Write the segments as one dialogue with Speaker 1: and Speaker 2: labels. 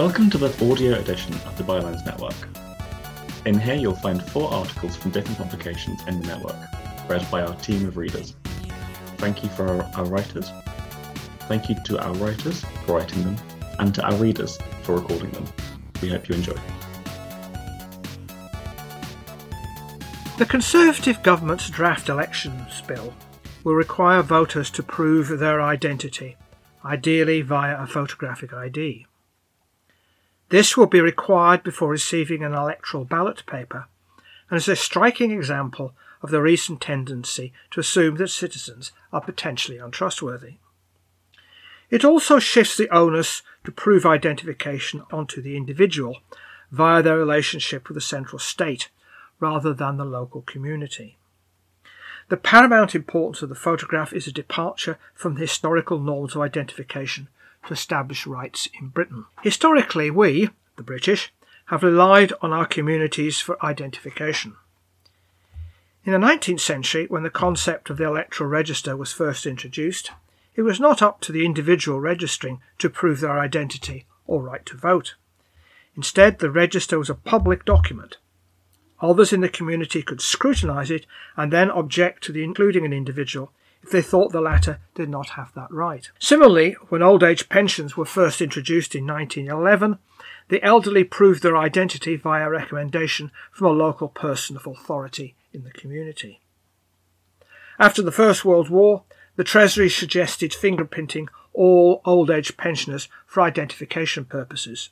Speaker 1: Welcome to the audio edition of the Bylines Network. In here, you'll find four articles from different publications in the network, read by our team of readers. Thank you for our, our writers. Thank you to our writers for writing them, and to our readers for recording them. We hope you enjoy.
Speaker 2: The Conservative government's draft elections bill will require voters to prove their identity, ideally via a photographic ID. This will be required before receiving an electoral ballot paper and is a striking example of the recent tendency to assume that citizens are potentially untrustworthy. It also shifts the onus to prove identification onto the individual via their relationship with the central state rather than the local community. The paramount importance of the photograph is a departure from the historical norms of identification to establish rights in Britain. Historically, we, the British, have relied on our communities for identification. In the 19th century, when the concept of the electoral register was first introduced, it was not up to the individual registering to prove their identity or right to vote. Instead, the register was a public document Others in the community could scrutinise it and then object to the including an individual if they thought the latter did not have that right. Similarly, when old age pensions were first introduced in 1911, the elderly proved their identity via recommendation from a local person of authority in the community. After the First World War, the Treasury suggested fingerprinting all old age pensioners for identification purposes.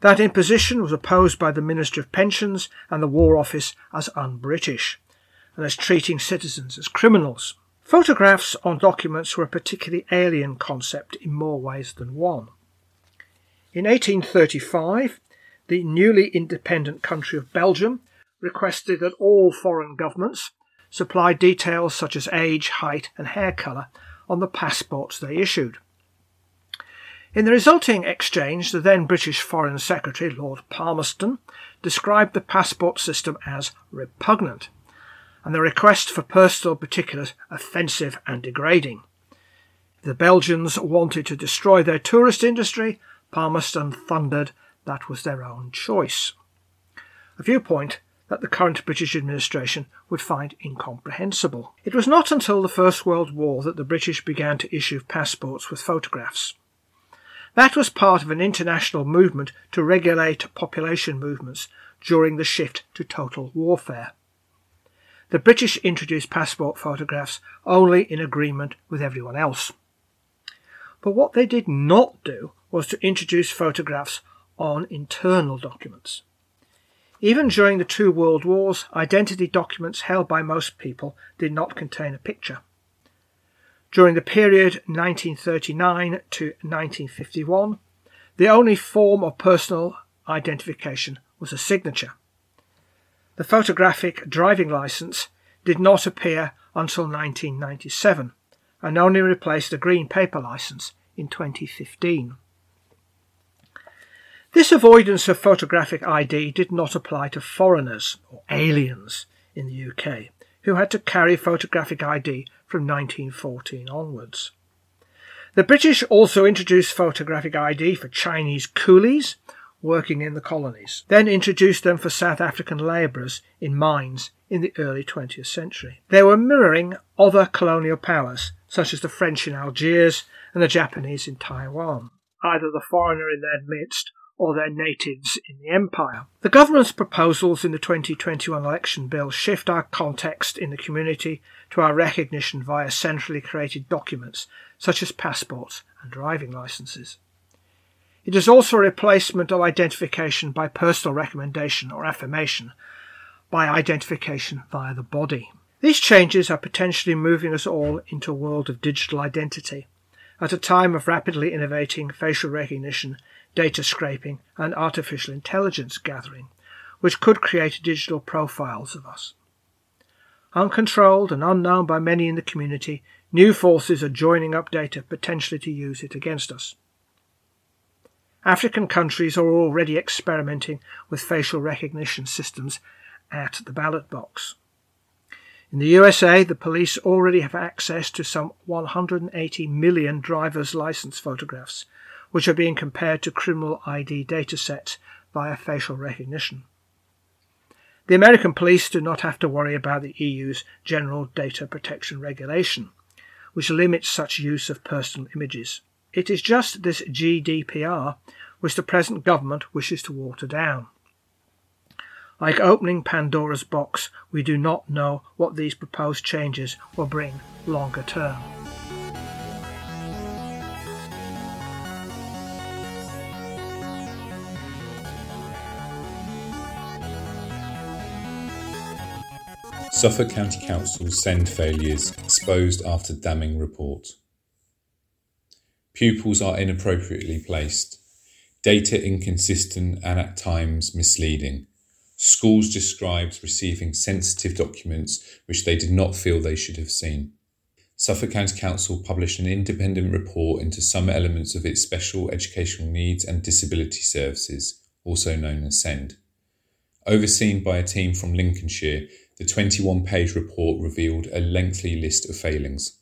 Speaker 2: That imposition was opposed by the Ministry of Pensions and the War Office as un-British and as treating citizens as criminals. Photographs on documents were a particularly alien concept in more ways than one. In 1835, the newly independent country of Belgium requested that all foreign governments supply details such as age, height, and hair colour on the passports they issued. In the resulting exchange, the then British Foreign Secretary, Lord Palmerston, described the passport system as repugnant, and the request for personal particulars offensive and degrading. If the Belgians wanted to destroy their tourist industry, Palmerston thundered that was their own choice. A viewpoint that the current British administration would find incomprehensible. It was not until the First World War that the British began to issue passports with photographs. That was part of an international movement to regulate population movements during the shift to total warfare. The British introduced passport photographs only in agreement with everyone else. But what they did not do was to introduce photographs on internal documents. Even during the two world wars, identity documents held by most people did not contain a picture. During the period 1939 to 1951, the only form of personal identification was a signature. The photographic driving licence did not appear until 1997 and only replaced a green paper licence in 2015. This avoidance of photographic ID did not apply to foreigners or aliens in the UK, who had to carry photographic ID from 1914 onwards. The British also introduced photographic ID for Chinese coolies working in the colonies, then introduced them for South African labourers in mines in the early 20th century. They were mirroring other colonial powers, such as the French in Algiers and the Japanese in Taiwan, either the foreigner in their midst or their natives in the empire. The government's proposals in the 2021 election bill shift our context in the community to our recognition via centrally created documents such as passports and driving licenses. It is also a replacement of identification by personal recommendation or affirmation by identification via the body. These changes are potentially moving us all into a world of digital identity at a time of rapidly innovating facial recognition data scraping, and artificial intelligence gathering, which could create digital profiles of us. Uncontrolled and unknown by many in the community, new forces are joining up data potentially to use it against us. African countries are already experimenting with facial recognition systems at the ballot box. In the USA, the police already have access to some 180 million driver's license photographs, which are being compared to criminal ID datasets via facial recognition. The American police do not have to worry about the EU's General Data Protection Regulation, which limits such use of personal images. It is just this GDPR which the present government wishes to water down. Like opening Pandora's box, we do not know what these proposed changes will bring longer term.
Speaker 3: Suffolk County Council's send failures exposed after damning report. Pupils are inappropriately placed, data inconsistent and at times misleading. Schools described receiving sensitive documents which they did not feel they should have seen. Suffolk County Council published an independent report into some elements of its Special Educational Needs and Disability Services, also known as SEND. Overseen by a team from Lincolnshire, the 21 page report revealed a lengthy list of failings.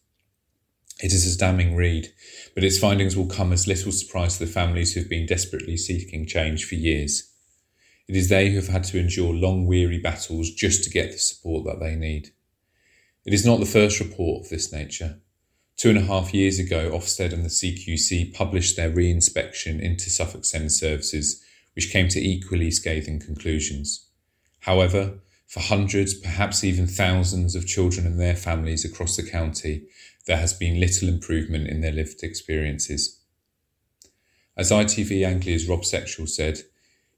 Speaker 3: It is a damning read, but its findings will come as little surprise to the families who have been desperately seeking change for years. It is they who have had to endure long, weary battles just to get the support that they need. It is not the first report of this nature. Two and a half years ago, Ofsted and the CQC published their re inspection into Suffolk Send services, which came to equally scathing conclusions. However, for hundreds, perhaps even thousands of children and their families across the county, there has been little improvement in their lived experiences. As ITV Anglia's Rob Setchell said,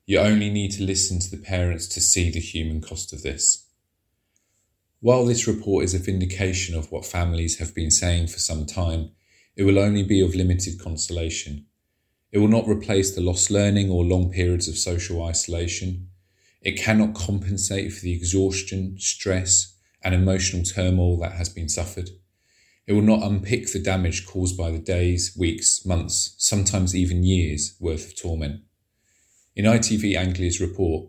Speaker 3: you only need to listen to the parents to see the human cost of this. While this report is a vindication of what families have been saying for some time, it will only be of limited consolation. It will not replace the lost learning or long periods of social isolation. It cannot compensate for the exhaustion, stress, and emotional turmoil that has been suffered. It will not unpick the damage caused by the days, weeks, months, sometimes even years worth of torment. In ITV Anglia's report,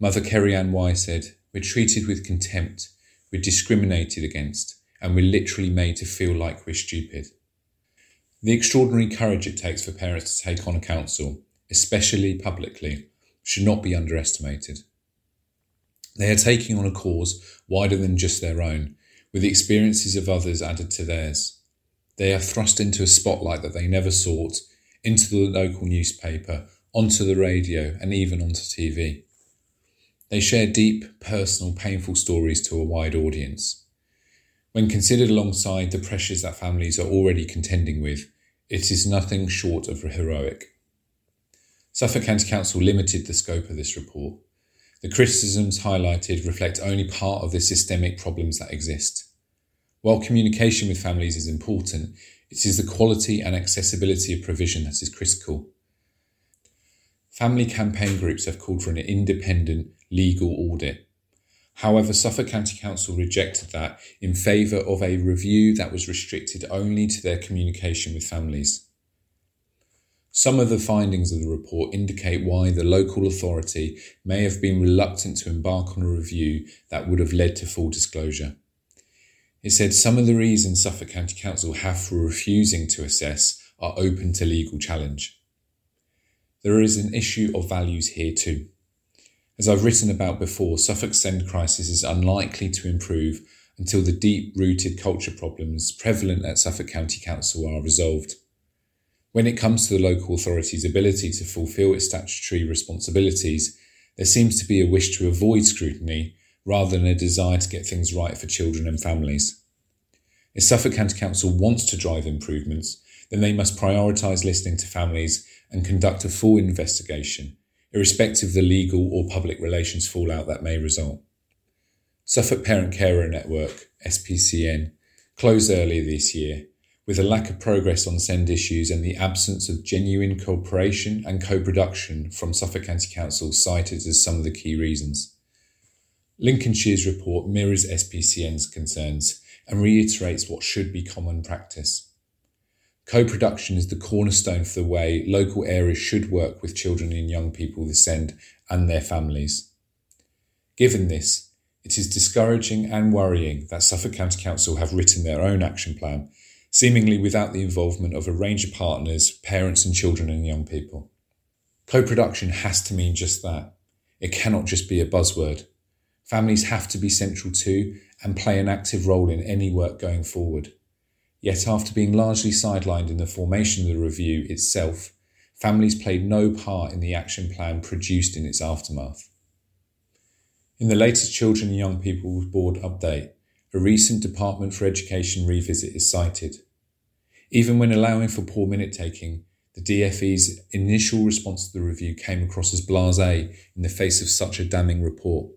Speaker 3: Mother Kerry Ann Y said, We're treated with contempt, we're discriminated against, and we're literally made to feel like we're stupid. The extraordinary courage it takes for parents to take on a council, especially publicly, should not be underestimated. They are taking on a cause wider than just their own, with the experiences of others added to theirs. They are thrust into a spotlight that they never sought, into the local newspaper, onto the radio, and even onto TV. They share deep, personal, painful stories to a wide audience. When considered alongside the pressures that families are already contending with, it is nothing short of heroic. Suffolk County Council limited the scope of this report the criticisms highlighted reflect only part of the systemic problems that exist. While communication with families is important, it is the quality and accessibility of provision that is critical. Family campaign groups have called for an independent legal audit. However, Suffolk County Council rejected that in favour of a review that was restricted only to their communication with families. Some of the findings of the report indicate why the local authority may have been reluctant to embark on a review that would have led to full disclosure. It said some of the reasons Suffolk County Council have for refusing to assess are open to legal challenge. There is an issue of values here too. As I've written about before, Suffolk's send crisis is unlikely to improve until the deep rooted culture problems prevalent at Suffolk County Council are resolved. When it comes to the local authority's ability to fulfil its statutory responsibilities, there seems to be a wish to avoid scrutiny rather than a desire to get things right for children and families. If Suffolk County Council wants to drive improvements, then they must prioritise listening to families and conduct a full investigation, irrespective of the legal or public relations fallout that may result. Suffolk Parent Carer Network, SPCN, closed earlier this year with a lack of progress on send issues and the absence of genuine cooperation and co-production from Suffolk County Council cited as some of the key reasons. Lincolnshire's report mirrors SPCN's concerns and reiterates what should be common practice. Co-production is the cornerstone for the way local areas should work with children and young people with SEND and their families. Given this, it is discouraging and worrying that Suffolk County Council have written their own action plan seemingly without the involvement of a range of partners, parents, and children and young people. Co production has to mean just that. It cannot just be a buzzword. Families have to be central to and play an active role in any work going forward. Yet, after being largely sidelined in the formation of the review itself, families played no part in the action plan produced in its aftermath. In the latest Children and Young People Board update, a recent Department for Education revisit is cited. Even when allowing for poor minute taking, the DFE's initial response to the review came across as blase in the face of such a damning report.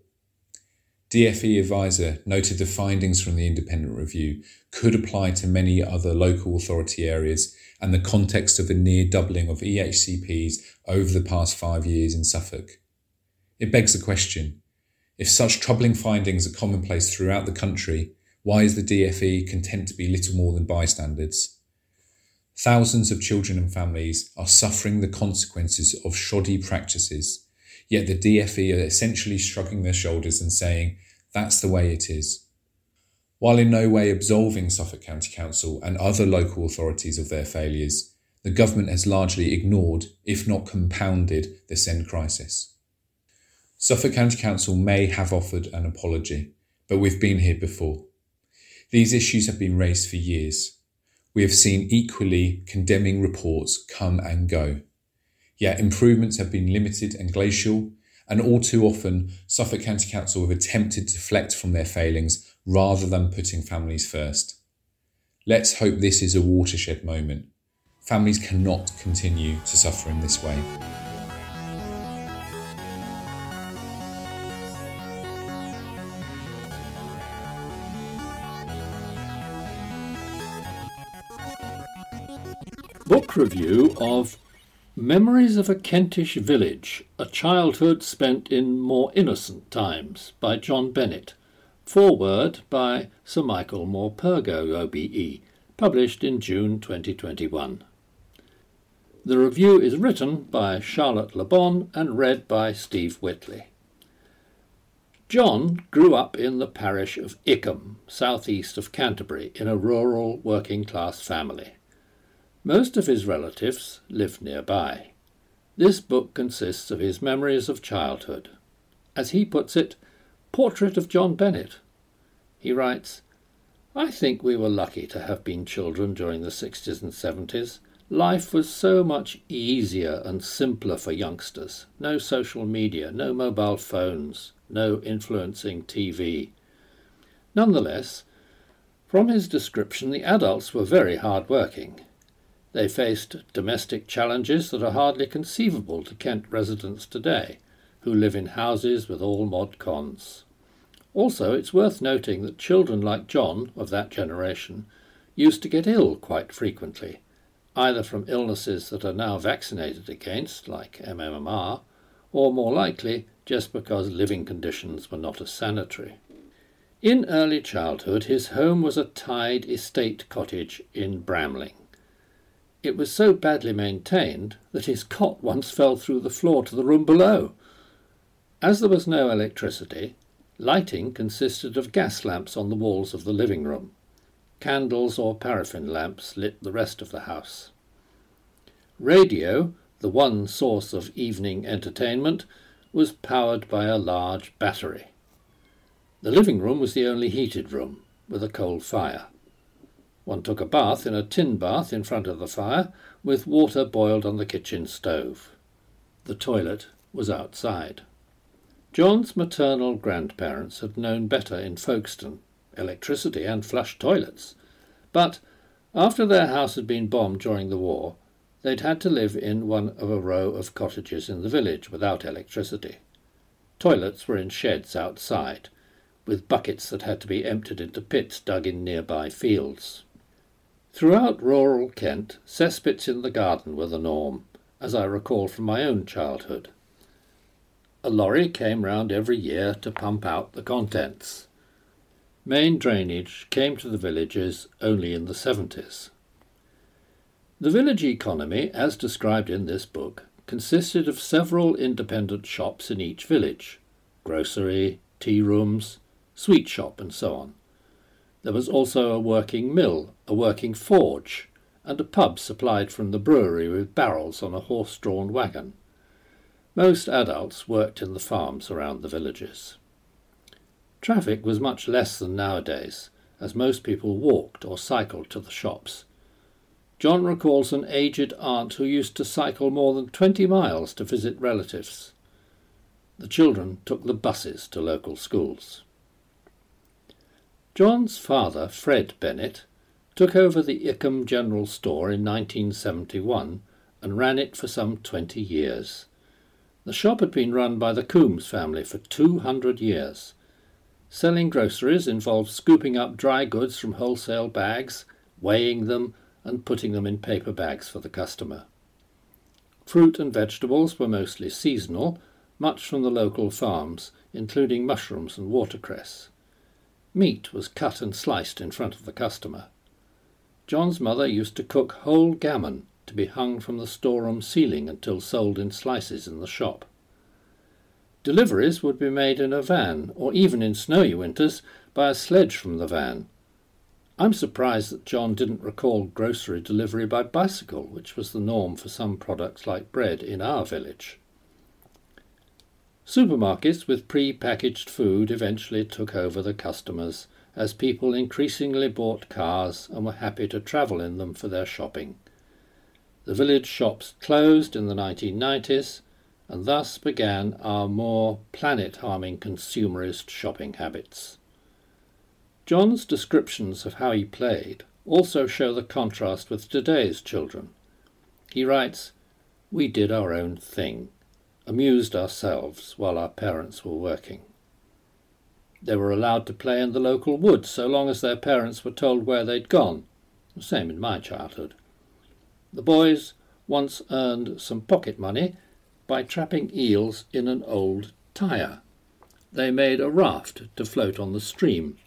Speaker 3: DFE advisor noted the findings from the independent review could apply to many other local authority areas and the context of a near doubling of EHCPs over the past five years in Suffolk. It begs the question if such troubling findings are commonplace throughout the country, why is the DFE content to be little more than bystanders? Thousands of children and families are suffering the consequences of shoddy practices Yet the DFE are essentially shrugging their shoulders and saying, that's the way it is. While in no way absolving Suffolk County Council and other local authorities of their failures, the government has largely ignored, if not compounded, the SEND crisis. Suffolk County Council may have offered an apology, but we've been here before. These issues have been raised for years. We have seen equally condemning reports come and go. Yet improvements have been limited and glacial, and all too often, Suffolk County Council have attempted to deflect from their failings rather than putting families first. Let's hope this is a watershed moment. Families cannot continue to suffer in this way.
Speaker 4: Review of Memories of a Kentish Village, A Childhood Spent in More Innocent Times by John Bennett. Foreword by Sir Michael Morpurgo, OBE, published in June 2021. The review is written by Charlotte Le Bon and read by Steve Whitley. John grew up in the parish of Ickham, southeast of Canterbury, in a rural working class family. Most of his relatives lived nearby. This book consists of his memories of childhood. As he puts it, Portrait of John Bennett. He writes, I think we were lucky to have been children during the 60s and 70s. Life was so much easier and simpler for youngsters. No social media, no mobile phones, no influencing TV. Nonetheless, from his description, the adults were very hard working. They faced domestic challenges that are hardly conceivable to Kent residents today, who live in houses with all mod cons. Also, it's worth noting that children like John, of that generation, used to get ill quite frequently, either from illnesses that are now vaccinated against, like MMR, or more likely, just because living conditions were not as sanitary. In early childhood, his home was a tied estate cottage in Bramling. It was so badly maintained that his cot once fell through the floor to the room below. As there was no electricity, lighting consisted of gas lamps on the walls of the living room. Candles or paraffin lamps lit the rest of the house. Radio, the one source of evening entertainment, was powered by a large battery. The living room was the only heated room, with a coal fire. One took a bath in a tin bath in front of the fire, with water boiled on the kitchen stove. The toilet was outside. John's maternal grandparents had known better in Folkestone, electricity and flush toilets. But after their house had been bombed during the war, they'd had to live in one of a row of cottages in the village without electricity. Toilets were in sheds outside, with buckets that had to be emptied into pits dug in nearby fields. Throughout rural Kent, cesspits in the garden were the norm, as I recall from my own childhood. A lorry came round every year to pump out the contents. Main drainage came to the villages only in the 70s. The village economy, as described in this book, consisted of several independent shops in each village grocery, tea rooms, sweet shop, and so on. There was also a working mill, a working forge, and a pub supplied from the brewery with barrels on a horse drawn wagon. Most adults worked in the farms around the villages. Traffic was much less than nowadays, as most people walked or cycled to the shops. John recalls an aged aunt who used to cycle more than 20 miles to visit relatives. The children took the buses to local schools. John's father, Fred Bennett, took over the Ickham General Store in 1971 and ran it for some 20 years. The shop had been run by the Coombs family for 200 years. Selling groceries involved scooping up dry goods from wholesale bags, weighing them, and putting them in paper bags for the customer. Fruit and vegetables were mostly seasonal, much from the local farms, including mushrooms and watercress. Meat was cut and sliced in front of the customer. John's mother used to cook whole gammon to be hung from the storeroom ceiling until sold in slices in the shop. Deliveries would be made in a van, or even in snowy winters, by a sledge from the van. I'm surprised that John didn't recall grocery delivery by bicycle, which was the norm for some products like bread in our village. Supermarkets with pre-packaged food eventually took over the customers as people increasingly bought cars and were happy to travel in them for their shopping. The village shops closed in the 1990s and thus began our more planet-harming consumerist shopping habits. John's descriptions of how he played also show the contrast with today's children. He writes, We did our own thing amused ourselves while our parents were working. They were allowed to play in the local woods so long as their parents were told where they'd gone. The same in my childhood. The boys once earned some pocket money by trapping eels in an old tyre. They made a raft to float on the stream.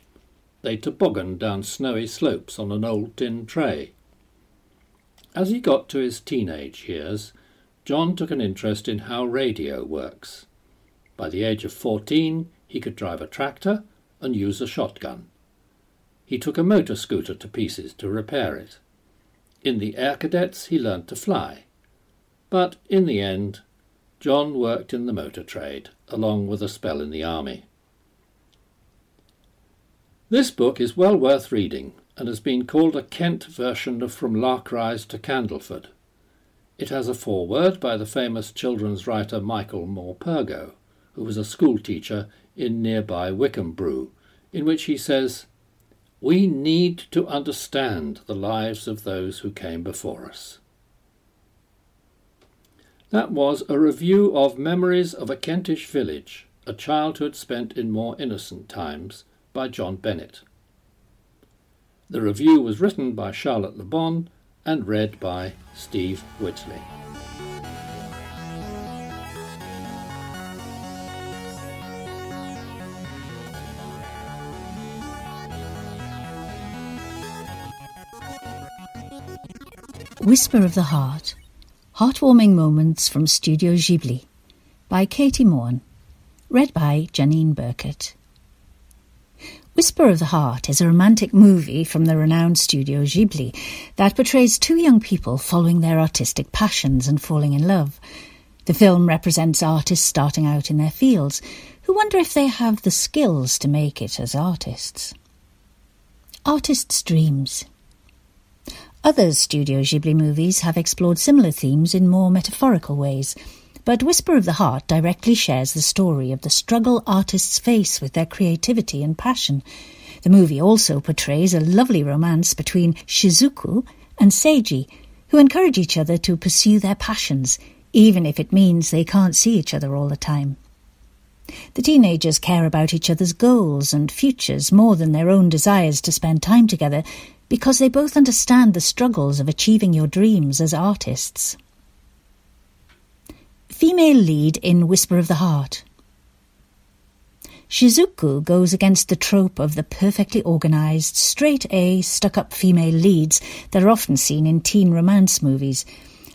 Speaker 4: They tobogganed down snowy slopes on an old tin tray. As he got to his teenage years, John took an interest in how radio works. By the age of 14, he could drive a tractor and use a shotgun. He took a motor scooter to pieces to repair it. In the Air Cadets, he learned to fly. But in the end, John worked in the motor trade, along with a spell in the army. This book is well worth reading and has been called a Kent version of From Larkrise to Candleford. It has a foreword by the famous children's writer Michael Morpurgo, who was a schoolteacher in nearby Wickham in which he says, We need to understand the lives of those who came before us. That was a review of Memories of a Kentish Village, a childhood spent in more innocent times, by John Bennett. The review was written by Charlotte Le Bon and read by Steve Whitley.
Speaker 5: Whisper of the Heart Heartwarming Moments from Studio Ghibli by Katie Morn. Read by Janine Burkett. Whisper of the Heart is a romantic movie from the renowned studio Ghibli that portrays two young people following their artistic passions and falling in love. The film represents artists starting out in their fields who wonder if they have the skills to make it as artists. Artists' Dreams Other Studio Ghibli movies have explored similar themes in more metaphorical ways – but Whisper of the Heart directly shares the story of the struggle artists face with their creativity and passion. The movie also portrays a lovely romance between Shizuku and Seiji, who encourage each other to pursue their passions, even if it means they can't see each other all the time. The teenagers care about each other's goals and futures more than their own desires to spend time together because they both understand the struggles of achieving your dreams as artists. Female lead in Whisper of the Heart. Shizuku goes against the trope of the perfectly organised, straight A, stuck up female leads that are often seen in teen romance movies.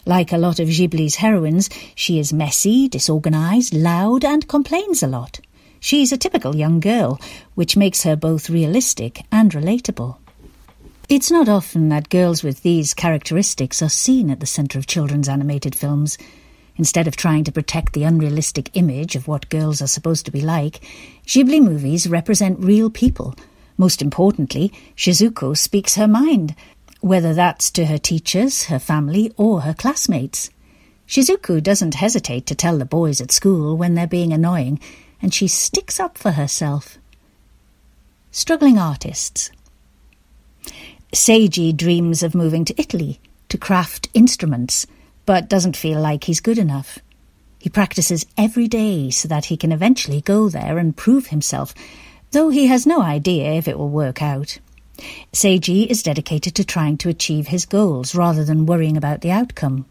Speaker 5: Like a lot of Ghibli's heroines, she is messy, disorganised, loud, and complains a lot. She's a typical young girl, which makes her both realistic and relatable. It's not often that girls with these characteristics are seen at the centre of children's animated films. Instead of trying to protect the unrealistic image of what girls are supposed to be like, Ghibli movies represent real people. Most importantly, Shizuku speaks her mind, whether that's to her teachers, her family, or her classmates. Shizuku doesn't hesitate to tell the boys at school when they're being annoying, and she sticks up for herself. Struggling artists. Seiji dreams of moving to Italy to craft instruments, but doesn't feel like he's good enough. He practices every day so that he can eventually go there and prove himself, though he has no idea if it will work out. Seiji is dedicated to trying to achieve his goals rather than worrying about the outcome.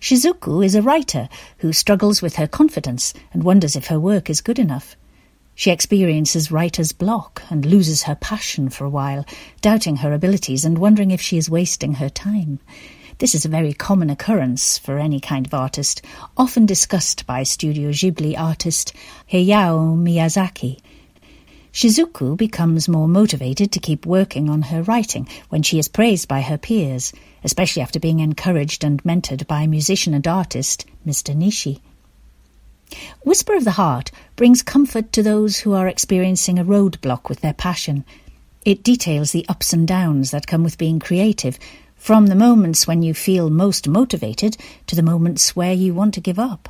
Speaker 5: Shizuku is a writer who struggles with her confidence and wonders if her work is good enough. She experiences writer's block and loses her passion for a while, doubting her abilities and wondering if she is wasting her time. This is a very common occurrence for any kind of artist, often discussed by Studio Ghibli artist Hayao Miyazaki. Shizuku becomes more motivated to keep working on her writing when she is praised by her peers, especially after being encouraged and mentored by musician and artist Mr. Nishi. Whisper of the Heart brings comfort to those who are experiencing a roadblock with their passion. It details the ups and downs that come with being creative, from the moments when you feel most motivated to the moments where you want to give up.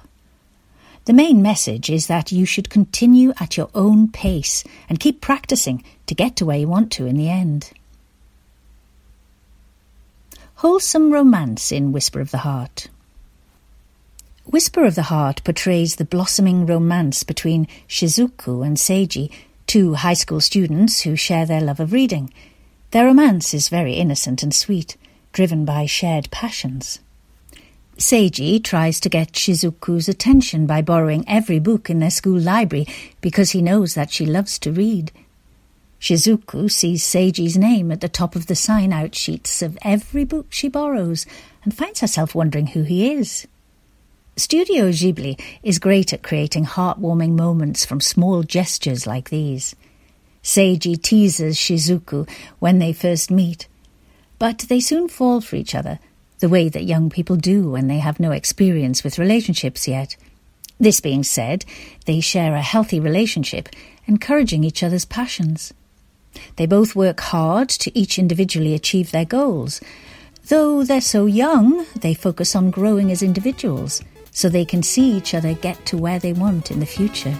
Speaker 5: The main message is that you should continue at your own pace and keep practicing to get to where you want to in the end. Wholesome romance in Whisper of the Heart. Whisper of the Heart portrays the blossoming romance between Shizuku and Seiji, two high school students who share their love of reading. Their romance is very innocent and sweet, driven by shared passions. Seiji tries to get Shizuku's attention by borrowing every book in their school library because he knows that she loves to read. Shizuku sees Seiji's name at the top of the sign out sheets of every book she borrows and finds herself wondering who he is. Studio Ghibli is great at creating heartwarming moments from small gestures like these. Seiji teases Shizuku when they first meet, but they soon fall for each other the way that young people do when they have no experience with relationships yet. This being said, they share a healthy relationship, encouraging each other's passions. They both work hard to each individually achieve their goals. Though they're so young, they focus on growing as individuals so they can see each other get to where they want in the future.